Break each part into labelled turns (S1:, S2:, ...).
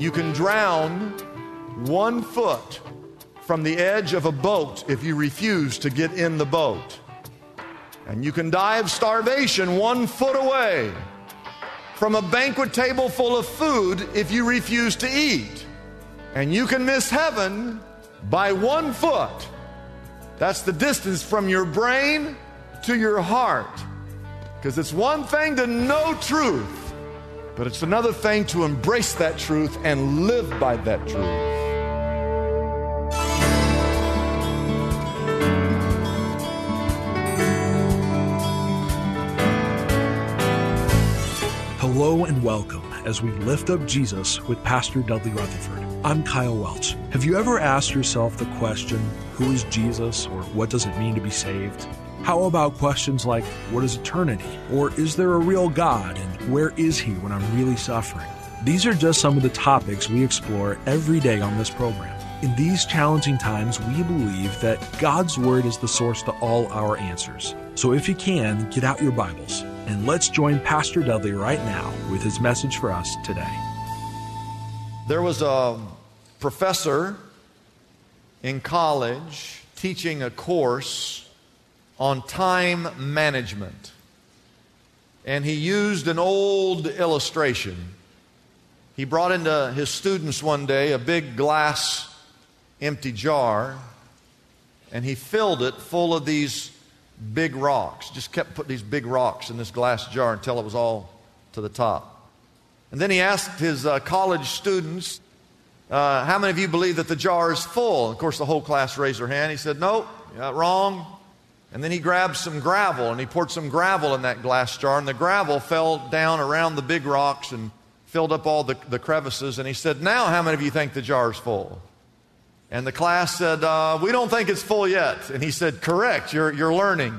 S1: You can drown one foot from the edge of a boat if you refuse to get in the boat. And you can die of starvation one foot away from a banquet table full of food if you refuse to eat. And you can miss heaven by one foot. That's the distance from your brain to your heart. Because it's one thing to know truth, but it's another thing to embrace that truth and live by that truth.
S2: Hello and welcome as we lift up Jesus with Pastor Dudley Rutherford. I'm Kyle Welch. Have you ever asked yourself the question, who is Jesus or what does it mean to be saved? How about questions like, what is eternity? Or is there a real God and where is He when I'm really suffering? These are just some of the topics we explore every day on this program. In these challenging times, we believe that God's Word is the source to all our answers. So if you can, get out your Bibles and let's join Pastor Dudley right now with his message for us today.
S1: There was a professor in college teaching a course on time management. And he used an old illustration. He brought into his students one day a big glass empty jar, and he filled it full of these big rocks. Just kept putting these big rocks in this glass jar until it was all to the top. And then he asked his uh, college students, uh, How many of you believe that the jar is full? Of course, the whole class raised their hand. He said, Nope, wrong. And then he grabbed some gravel and he poured some gravel in that glass jar, and the gravel fell down around the big rocks and filled up all the, the crevices. And he said, Now, how many of you think the jar is full? And the class said, uh, We don't think it's full yet. And he said, Correct, you're, you're learning.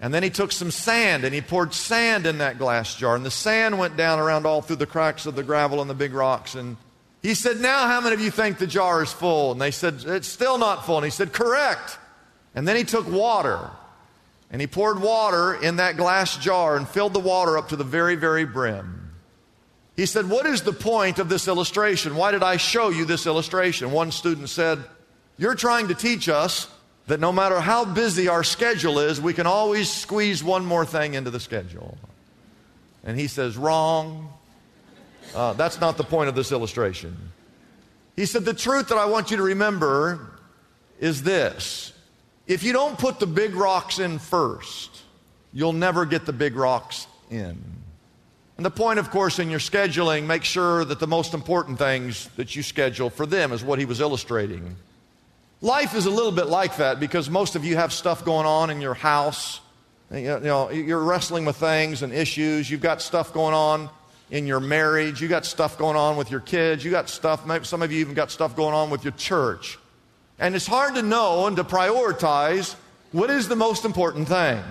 S1: And then he took some sand and he poured sand in that glass jar. And the sand went down around all through the cracks of the gravel and the big rocks. And he said, Now, how many of you think the jar is full? And they said, It's still not full. And he said, Correct. And then he took water and he poured water in that glass jar and filled the water up to the very, very brim. He said, What is the point of this illustration? Why did I show you this illustration? One student said, You're trying to teach us that no matter how busy our schedule is, we can always squeeze one more thing into the schedule. And he says, Wrong. Uh, that's not the point of this illustration. He said, The truth that I want you to remember is this if you don't put the big rocks in first, you'll never get the big rocks in. And the point, of course, in your scheduling, make sure that the most important things that you schedule for them is what he was illustrating. Life is a little bit like that because most of you have stuff going on in your house. You know, you're wrestling with things and issues. You've got stuff going on in your marriage. You've got stuff going on with your kids. You've got stuff, maybe some of you even got stuff going on with your church. And it's hard to know and to prioritize what is the most important thing.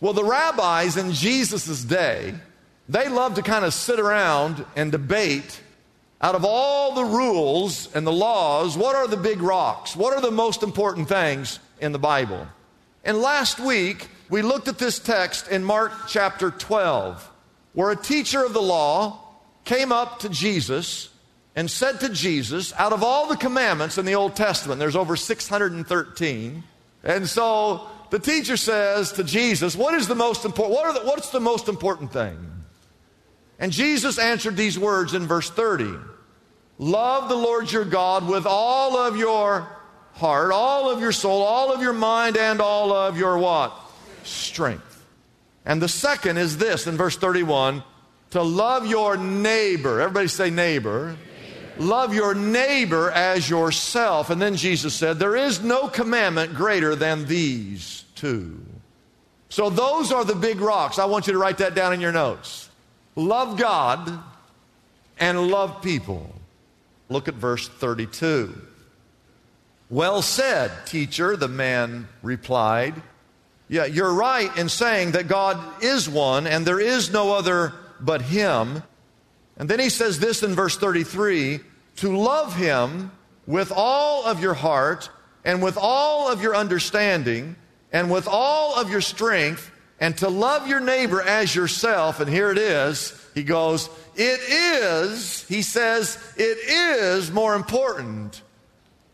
S1: Well, the rabbis in Jesus' day, they loved to kind of sit around and debate out of all the rules and the laws, what are the big rocks? What are the most important things in the Bible? And last week, we looked at this text in Mark chapter 12, where a teacher of the law came up to Jesus and said to Jesus, out of all the commandments in the Old Testament, there's over 613. And so the teacher says to Jesus, What is the most important? What the, what's the most important thing? And Jesus answered these words in verse 30 Love the Lord your God with all of your heart, all of your soul, all of your mind, and all of your what? Strength. And the second is this in verse 31 to love your neighbor. Everybody say neighbor. Love your neighbor as yourself. And then Jesus said, There is no commandment greater than these two. So those are the big rocks. I want you to write that down in your notes. love God and love people. Look at verse 32. Well said, teacher, the man replied. Yeah, you're right in saying that God is one and there is no other but Him. And then he says this in verse 33 to love Him with all of your heart and with all of your understanding and with all of your strength and to love your neighbor as yourself. And here it is. He goes, It is, he says, it is more important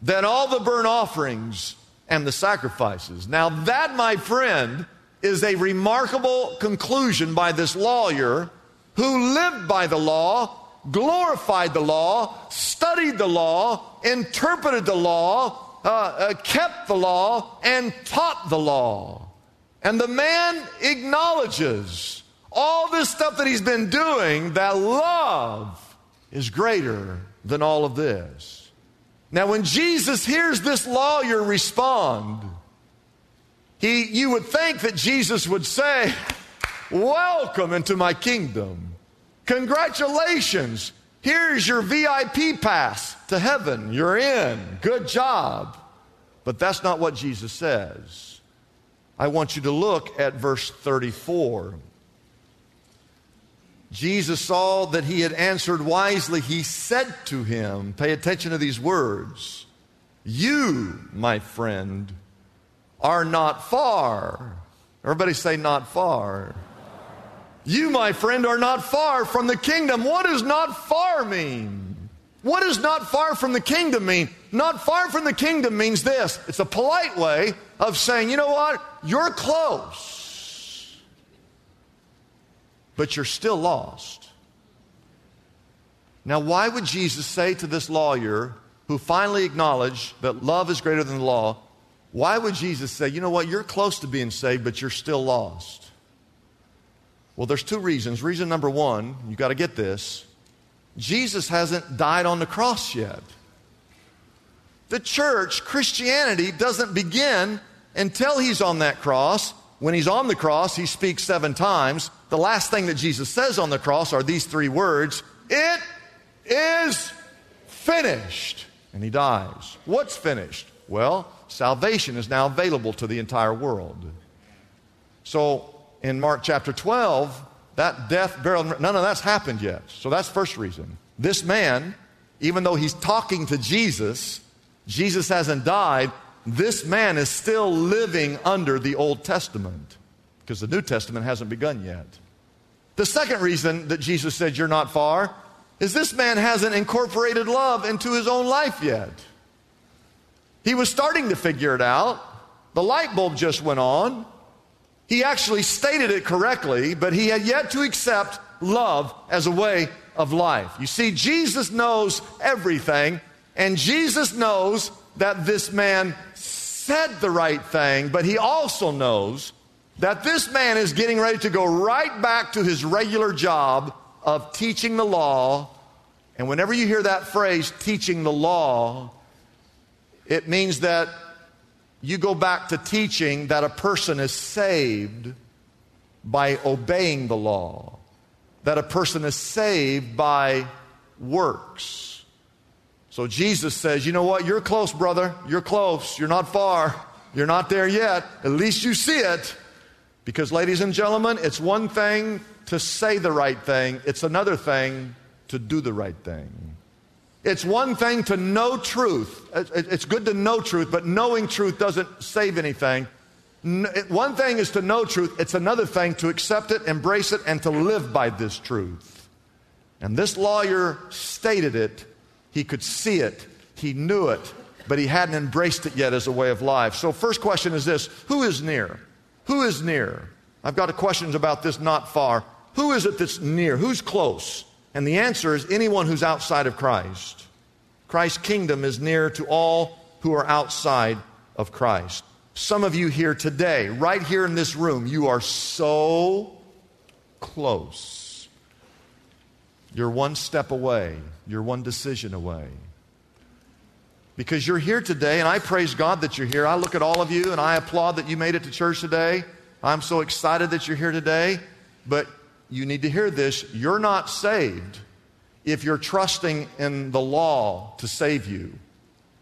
S1: than all the burnt offerings and the sacrifices. Now, that, my friend, is a remarkable conclusion by this lawyer who lived by the law, glorified the law, studied the law, interpreted the law, uh, uh, kept the law, and taught the law. And the man acknowledges all this stuff that he's been doing, that love is greater than all of this. Now, when Jesus hears this lawyer respond, he, you would think that Jesus would say, Welcome into my kingdom. Congratulations. Here's your VIP pass to heaven. You're in. Good job. But that's not what Jesus says. I want you to look at verse 34. Jesus saw that he had answered wisely. He said to him, Pay attention to these words. You, my friend, are not far. Everybody say, not far. You, my friend, are not far from the kingdom. What does not far mean? What does not far from the kingdom mean? Not far from the kingdom means this it's a polite way of saying, you know what? You're close, but you're still lost. Now, why would Jesus say to this lawyer who finally acknowledged that love is greater than the law, why would Jesus say, you know what? You're close to being saved, but you're still lost? Well, there's two reasons. Reason number one, you got to get this Jesus hasn't died on the cross yet. The church, Christianity, doesn't begin until he's on that cross. When he's on the cross, he speaks seven times. The last thing that Jesus says on the cross are these three words It is finished. And he dies. What's finished? Well, salvation is now available to the entire world. So in Mark chapter 12, that death, burial, none of that's happened yet. So that's first reason. This man, even though he's talking to Jesus, Jesus hasn't died. This man is still living under the Old Testament because the New Testament hasn't begun yet. The second reason that Jesus said, You're not far, is this man hasn't incorporated love into his own life yet. He was starting to figure it out. The light bulb just went on. He actually stated it correctly, but he had yet to accept love as a way of life. You see, Jesus knows everything, and Jesus knows that this man said the right thing, but he also knows that this man is getting ready to go right back to his regular job of teaching the law. And whenever you hear that phrase, teaching the law, it means that you go back to teaching that a person is saved by obeying the law, that a person is saved by works. So Jesus says, You know what? You're close, brother. You're close. You're not far. You're not there yet. At least you see it. Because, ladies and gentlemen, it's one thing to say the right thing, it's another thing to do the right thing. It's one thing to know truth. It's good to know truth, but knowing truth doesn't save anything. One thing is to know truth, it's another thing to accept it, embrace it, and to live by this truth. And this lawyer stated it. He could see it, he knew it, but he hadn't embraced it yet as a way of life. So, first question is this Who is near? Who is near? I've got questions about this not far. Who is it that's near? Who's close? And the answer is anyone who's outside of Christ. Christ's kingdom is near to all who are outside of Christ. Some of you here today, right here in this room, you are so close. You're one step away, you're one decision away. Because you're here today, and I praise God that you're here. I look at all of you and I applaud that you made it to church today. I'm so excited that you're here today. But you need to hear this. You're not saved if you're trusting in the law to save you.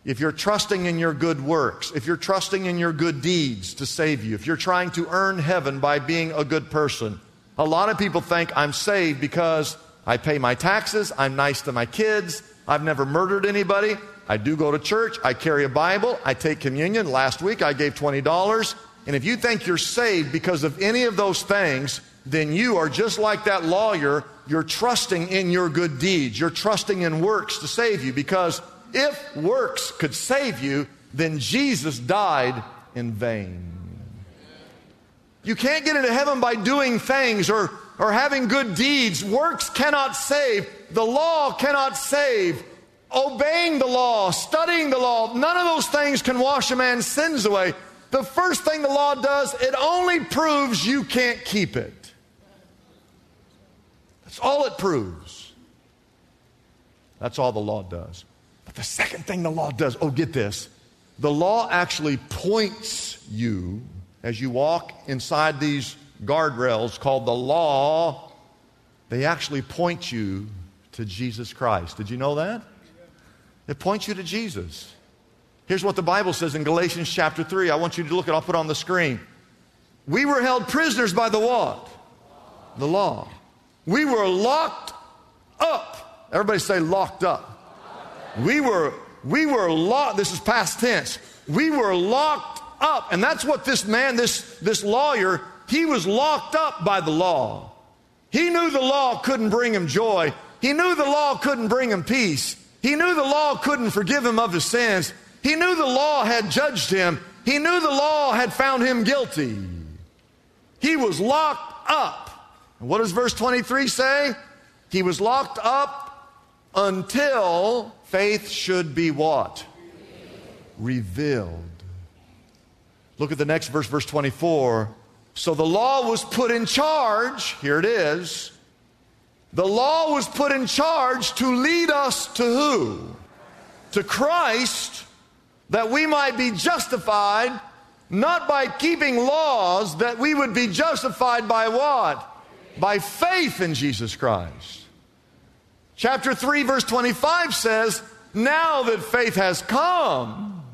S1: If you're trusting in your good works, if you're trusting in your good deeds to save you, if you're trying to earn heaven by being a good person, a lot of people think I'm saved because I pay my taxes, I'm nice to my kids, I've never murdered anybody, I do go to church, I carry a Bible, I take communion. Last week I gave $20. And if you think you're saved because of any of those things, then you are just like that lawyer. You're trusting in your good deeds. You're trusting in works to save you because if works could save you, then Jesus died in vain. You can't get into heaven by doing things or, or having good deeds. Works cannot save. The law cannot save. Obeying the law, studying the law, none of those things can wash a man's sins away. The first thing the law does, it only proves you can't keep it. That's all it proves. That's all the law does. But the second thing the law does, oh, get this. The law actually points you as you walk inside these guardrails called the law, they actually point you to Jesus Christ. Did you know that? It points you to Jesus. Here's what the Bible says in Galatians chapter 3. I want you to look at it, I'll put it on the screen. We were held prisoners by the what? The law. We were locked up. Everybody say locked up. We were, we were locked. This is past tense. We were locked up. And that's what this man, this, this lawyer, he was locked up by the law. He knew the law couldn't bring him joy. He knew the law couldn't bring him peace. He knew the law couldn't forgive him of his sins. He knew the law had judged him. He knew the law had found him guilty. He was locked up. And what does verse 23 say? He was locked up until faith should be what? Revealed. Look at the next verse, verse 24. So the law was put in charge. Here it is. The law was put in charge to lead us to who? To Christ, that we might be justified, not by keeping laws, that we would be justified by what? by faith in Jesus Christ. Chapter 3, verse 25 says, Now that faith has come,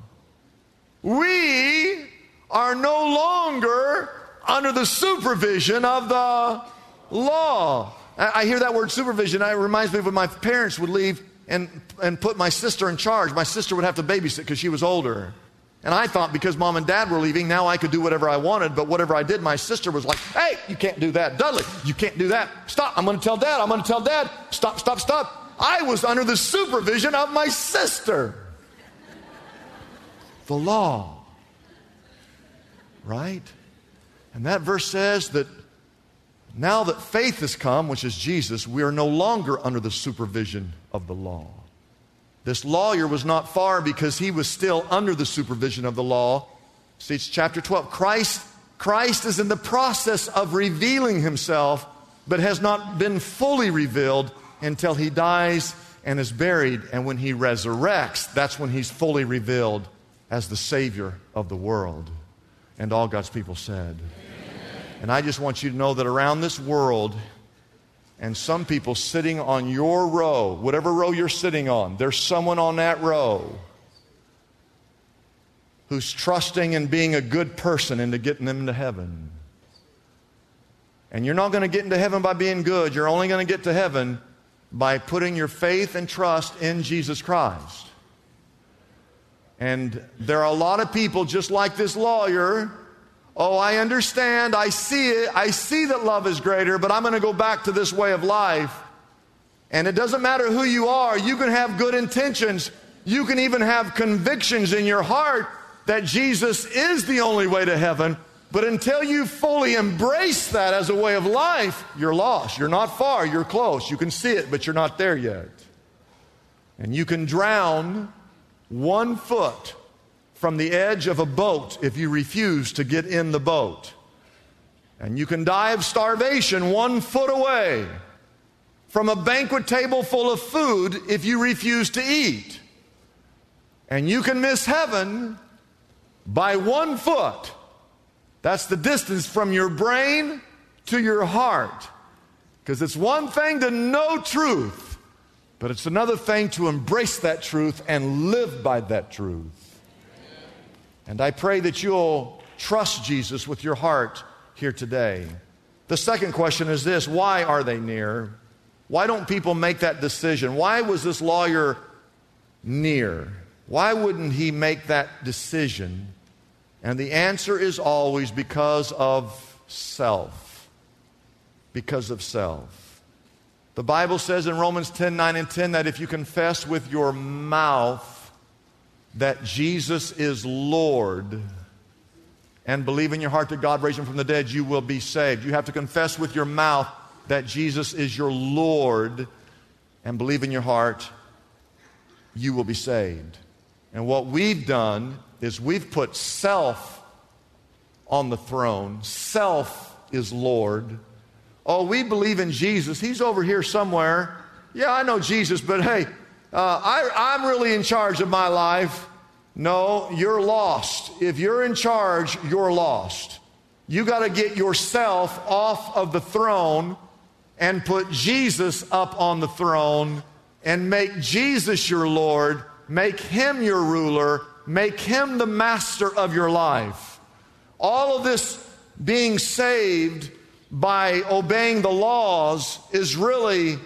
S1: we are no longer under the supervision of the law. I hear that word supervision. It reminds me of when my parents would leave and, and put my sister in charge. My sister would have to babysit because she was older. And I thought because mom and dad were leaving, now I could do whatever I wanted. But whatever I did, my sister was like, hey, you can't do that. Dudley, you can't do that. Stop. I'm going to tell dad. I'm going to tell dad. Stop, stop, stop. I was under the supervision of my sister. The law. Right? And that verse says that now that faith has come, which is Jesus, we are no longer under the supervision of the law. This lawyer was not far because he was still under the supervision of the law. See, it's chapter 12. Christ, Christ is in the process of revealing himself, but has not been fully revealed until he dies and is buried. And when he resurrects, that's when he's fully revealed as the Savior of the world. And all God's people said. Amen. And I just want you to know that around this world, and some people sitting on your row, whatever row you're sitting on, there's someone on that row who's trusting in being a good person into getting them to heaven. And you're not going to get into heaven by being good. You're only going to get to heaven by putting your faith and trust in Jesus Christ. And there are a lot of people just like this lawyer Oh, I understand. I see it. I see that love is greater, but I'm going to go back to this way of life. And it doesn't matter who you are, you can have good intentions. You can even have convictions in your heart that Jesus is the only way to heaven. But until you fully embrace that as a way of life, you're lost. You're not far, you're close. You can see it, but you're not there yet. And you can drown one foot from the edge of a boat if you refuse to get in the boat. And you can die of starvation one foot away from a banquet table full of food if you refuse to eat. And you can miss heaven by one foot. That's the distance from your brain to your heart. Because it's one thing to know truth, but it's another thing to embrace that truth and live by that truth. And I pray that you'll trust Jesus with your heart here today. The second question is this why are they near? Why don't people make that decision? Why was this lawyer near? Why wouldn't he make that decision? And the answer is always because of self. Because of self. The Bible says in Romans 10 9 and 10 that if you confess with your mouth that Jesus is Lord and believe in your heart that God raised him from the dead, you will be saved. You have to confess with your mouth that Jesus is your Lord and believe in your heart, you will be saved. And what we've done is we've put self on the throne. Self is Lord. Oh, we believe in Jesus. He's over here somewhere. Yeah, I know Jesus, but hey, uh, I, I'm really in charge of my life. No, you're lost. If you're in charge, you're lost. You got to get yourself off of the throne and put Jesus up on the throne and make Jesus your Lord, make him your ruler, make him the master of your life. All of this being saved by obeying the laws is really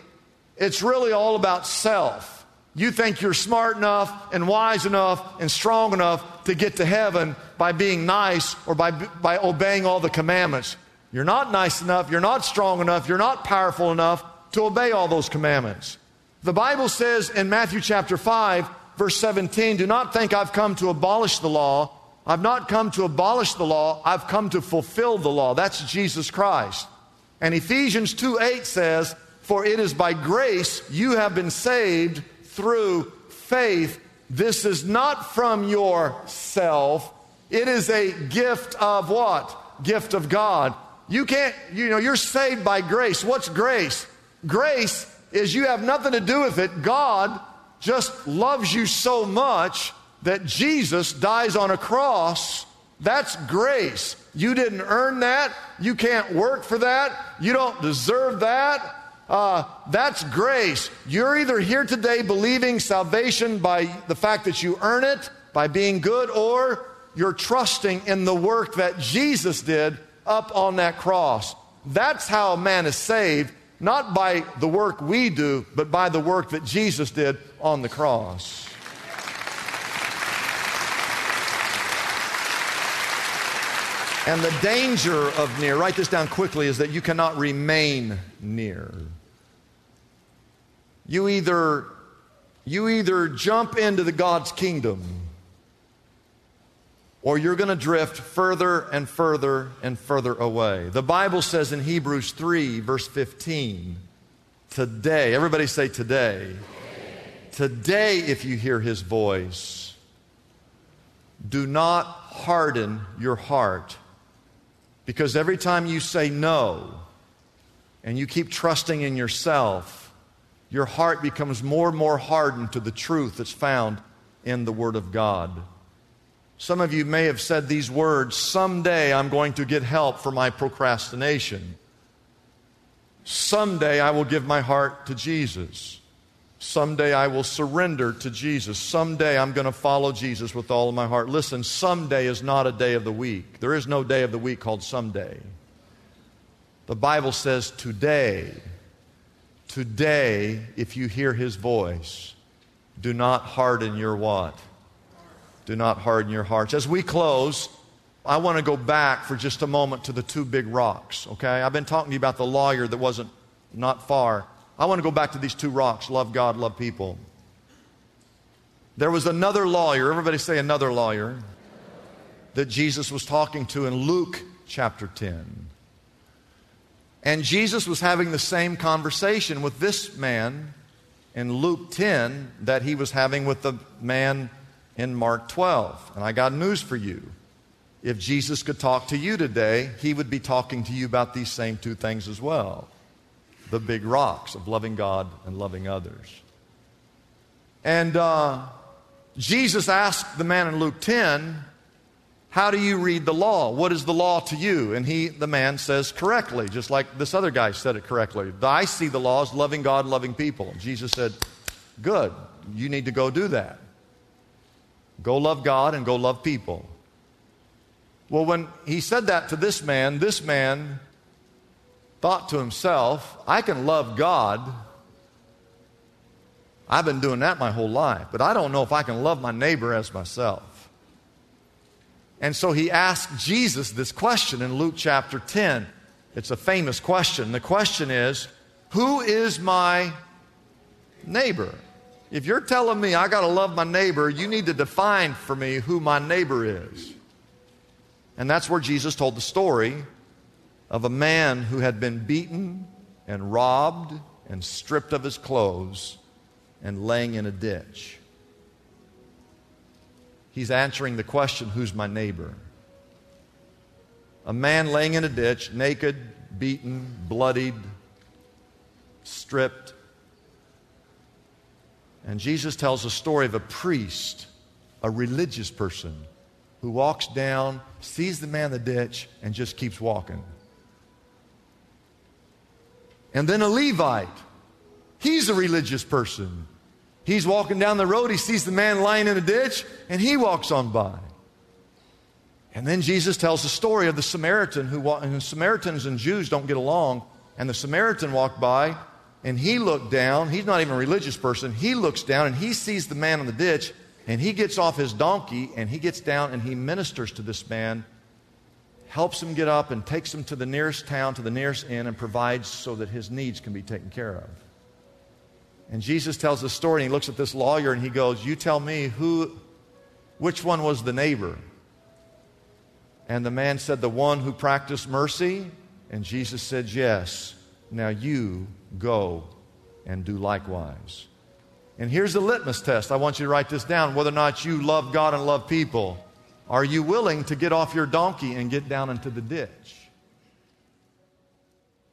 S1: it's really all about self. You think you're smart enough and wise enough and strong enough to get to heaven by being nice or by, by obeying all the commandments. You're not nice enough, you're not strong enough, you're not powerful enough to obey all those commandments. The Bible says in Matthew chapter 5, verse 17, Do not think I've come to abolish the law. I've not come to abolish the law, I've come to fulfill the law. That's Jesus Christ. And Ephesians 2 8 says, For it is by grace you have been saved through faith. This is not from yourself. It is a gift of what? Gift of God. You can't, you know, you're saved by grace. What's grace? Grace is you have nothing to do with it. God just loves you so much that Jesus dies on a cross. That's grace. You didn't earn that. You can't work for that. You don't deserve that. Uh, that's grace. You're either here today believing salvation by the fact that you earn it, by being good, or you're trusting in the work that Jesus did up on that cross. That's how a man is saved, not by the work we do, but by the work that Jesus did on the cross. And the danger of near, write this down quickly, is that you cannot remain near. You either, you either jump into the God's kingdom or you're going to drift further and further and further away. The Bible says in Hebrews 3, verse 15, today, everybody say today. Today, if you hear his voice, do not harden your heart. Because every time you say no and you keep trusting in yourself, your heart becomes more and more hardened to the truth that's found in the Word of God. Some of you may have said these words someday I'm going to get help for my procrastination. Someday I will give my heart to Jesus. Someday I will surrender to Jesus. Someday I'm going to follow Jesus with all of my heart. Listen, someday is not a day of the week. There is no day of the week called someday. The Bible says today, today, if you hear his voice, do not harden your what? Do not harden your hearts. As we close, I want to go back for just a moment to the two big rocks, okay? I've been talking to you about the lawyer that wasn't not far. I want to go back to these two rocks love God, love people. There was another lawyer, everybody say another lawyer, that Jesus was talking to in Luke chapter 10. And Jesus was having the same conversation with this man in Luke 10 that he was having with the man in Mark 12. And I got news for you. If Jesus could talk to you today, he would be talking to you about these same two things as well the big rocks of loving God and loving others. And uh, Jesus asked the man in Luke 10, How do you read the law? What is the law to you? And he, the man, says correctly, just like this other guy said it correctly. I see the law as loving God, loving people. Jesus said, Good. You need to go do that. Go love God and go love people. Well, when he said that to this man, this man thought to himself, I can love God. I've been doing that my whole life, but I don't know if I can love my neighbor as myself. And so he asked Jesus this question in Luke chapter 10. It's a famous question. The question is, Who is my neighbor? If you're telling me I got to love my neighbor, you need to define for me who my neighbor is. And that's where Jesus told the story of a man who had been beaten and robbed and stripped of his clothes and laying in a ditch. He's answering the question who's my neighbor? A man laying in a ditch, naked, beaten, bloodied, stripped. And Jesus tells a story of a priest, a religious person, who walks down, sees the man in the ditch, and just keeps walking. And then a Levite. He's a religious person. He's walking down the road, he sees the man lying in a ditch, and he walks on by. And then Jesus tells the story of the Samaritan who, and Samaritans and Jews don't get along. And the Samaritan walked by, and he looked down. He's not even a religious person. He looks down, and he sees the man in the ditch, and he gets off his donkey, and he gets down, and he ministers to this man helps him get up and takes him to the nearest town, to the nearest inn, and provides so that his needs can be taken care of. And Jesus tells the story, and he looks at this lawyer and he goes, You tell me who, which one was the neighbor? And the man said, The one who practiced mercy. And Jesus said, Yes. Now you go and do likewise. And here's the litmus test. I want you to write this down whether or not you love God and love people. Are you willing to get off your donkey and get down into the ditch?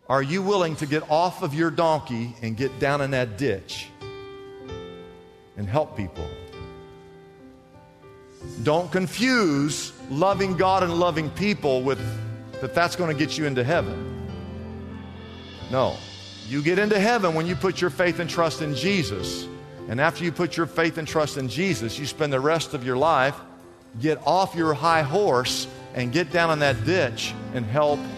S1: Are you willing to get off of your donkey and get down in that ditch and help people? Don't confuse loving God and loving people with that that's going to get you into heaven. No. You get into heaven when you put your faith and trust in Jesus. And after you put your faith and trust in Jesus, you spend the rest of your life get off your high horse and get down in that ditch and help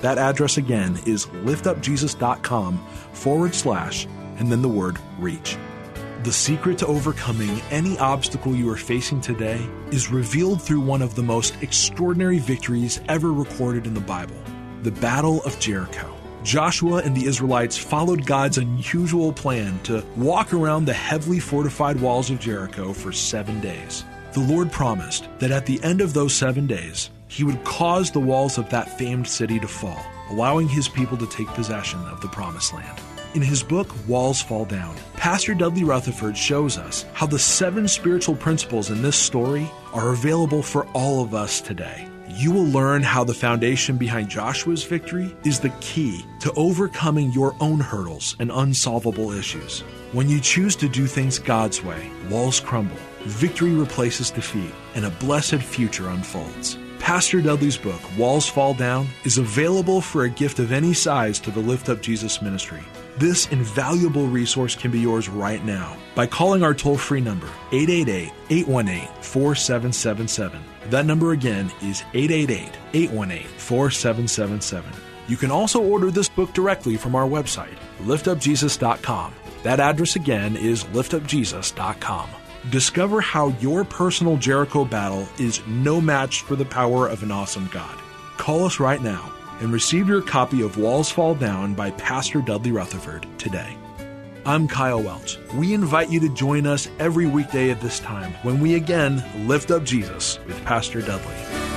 S2: That address again is liftupjesus.com forward slash and then the word reach. The secret to overcoming any obstacle you are facing today is revealed through one of the most extraordinary victories ever recorded in the Bible the Battle of Jericho. Joshua and the Israelites followed God's unusual plan to walk around the heavily fortified walls of Jericho for seven days. The Lord promised that at the end of those seven days, He would cause the walls of that famed city to fall, allowing His people to take possession of the Promised Land. In his book, Walls Fall Down, Pastor Dudley Rutherford shows us how the seven spiritual principles in this story are available for all of us today. You will learn how the foundation behind Joshua's victory is the key to overcoming your own hurdles and unsolvable issues. When you choose to do things God's way, walls crumble victory replaces defeat, and a blessed future unfolds. Pastor Dudley's book, Walls Fall Down, is available for a gift of any size to the Lift Up Jesus ministry. This invaluable resource can be yours right now by calling our toll free number, 888 818 4777. That number again is 888 818 4777. You can also order this book directly from our website, liftupjesus.com. That address again is liftupjesus.com. Discover how your personal Jericho battle is no match for the power of an awesome God. Call us right now and receive your copy of Walls Fall Down by Pastor Dudley Rutherford today. I'm Kyle Welch. We invite you to join us every weekday at this time when we again lift up Jesus with Pastor Dudley.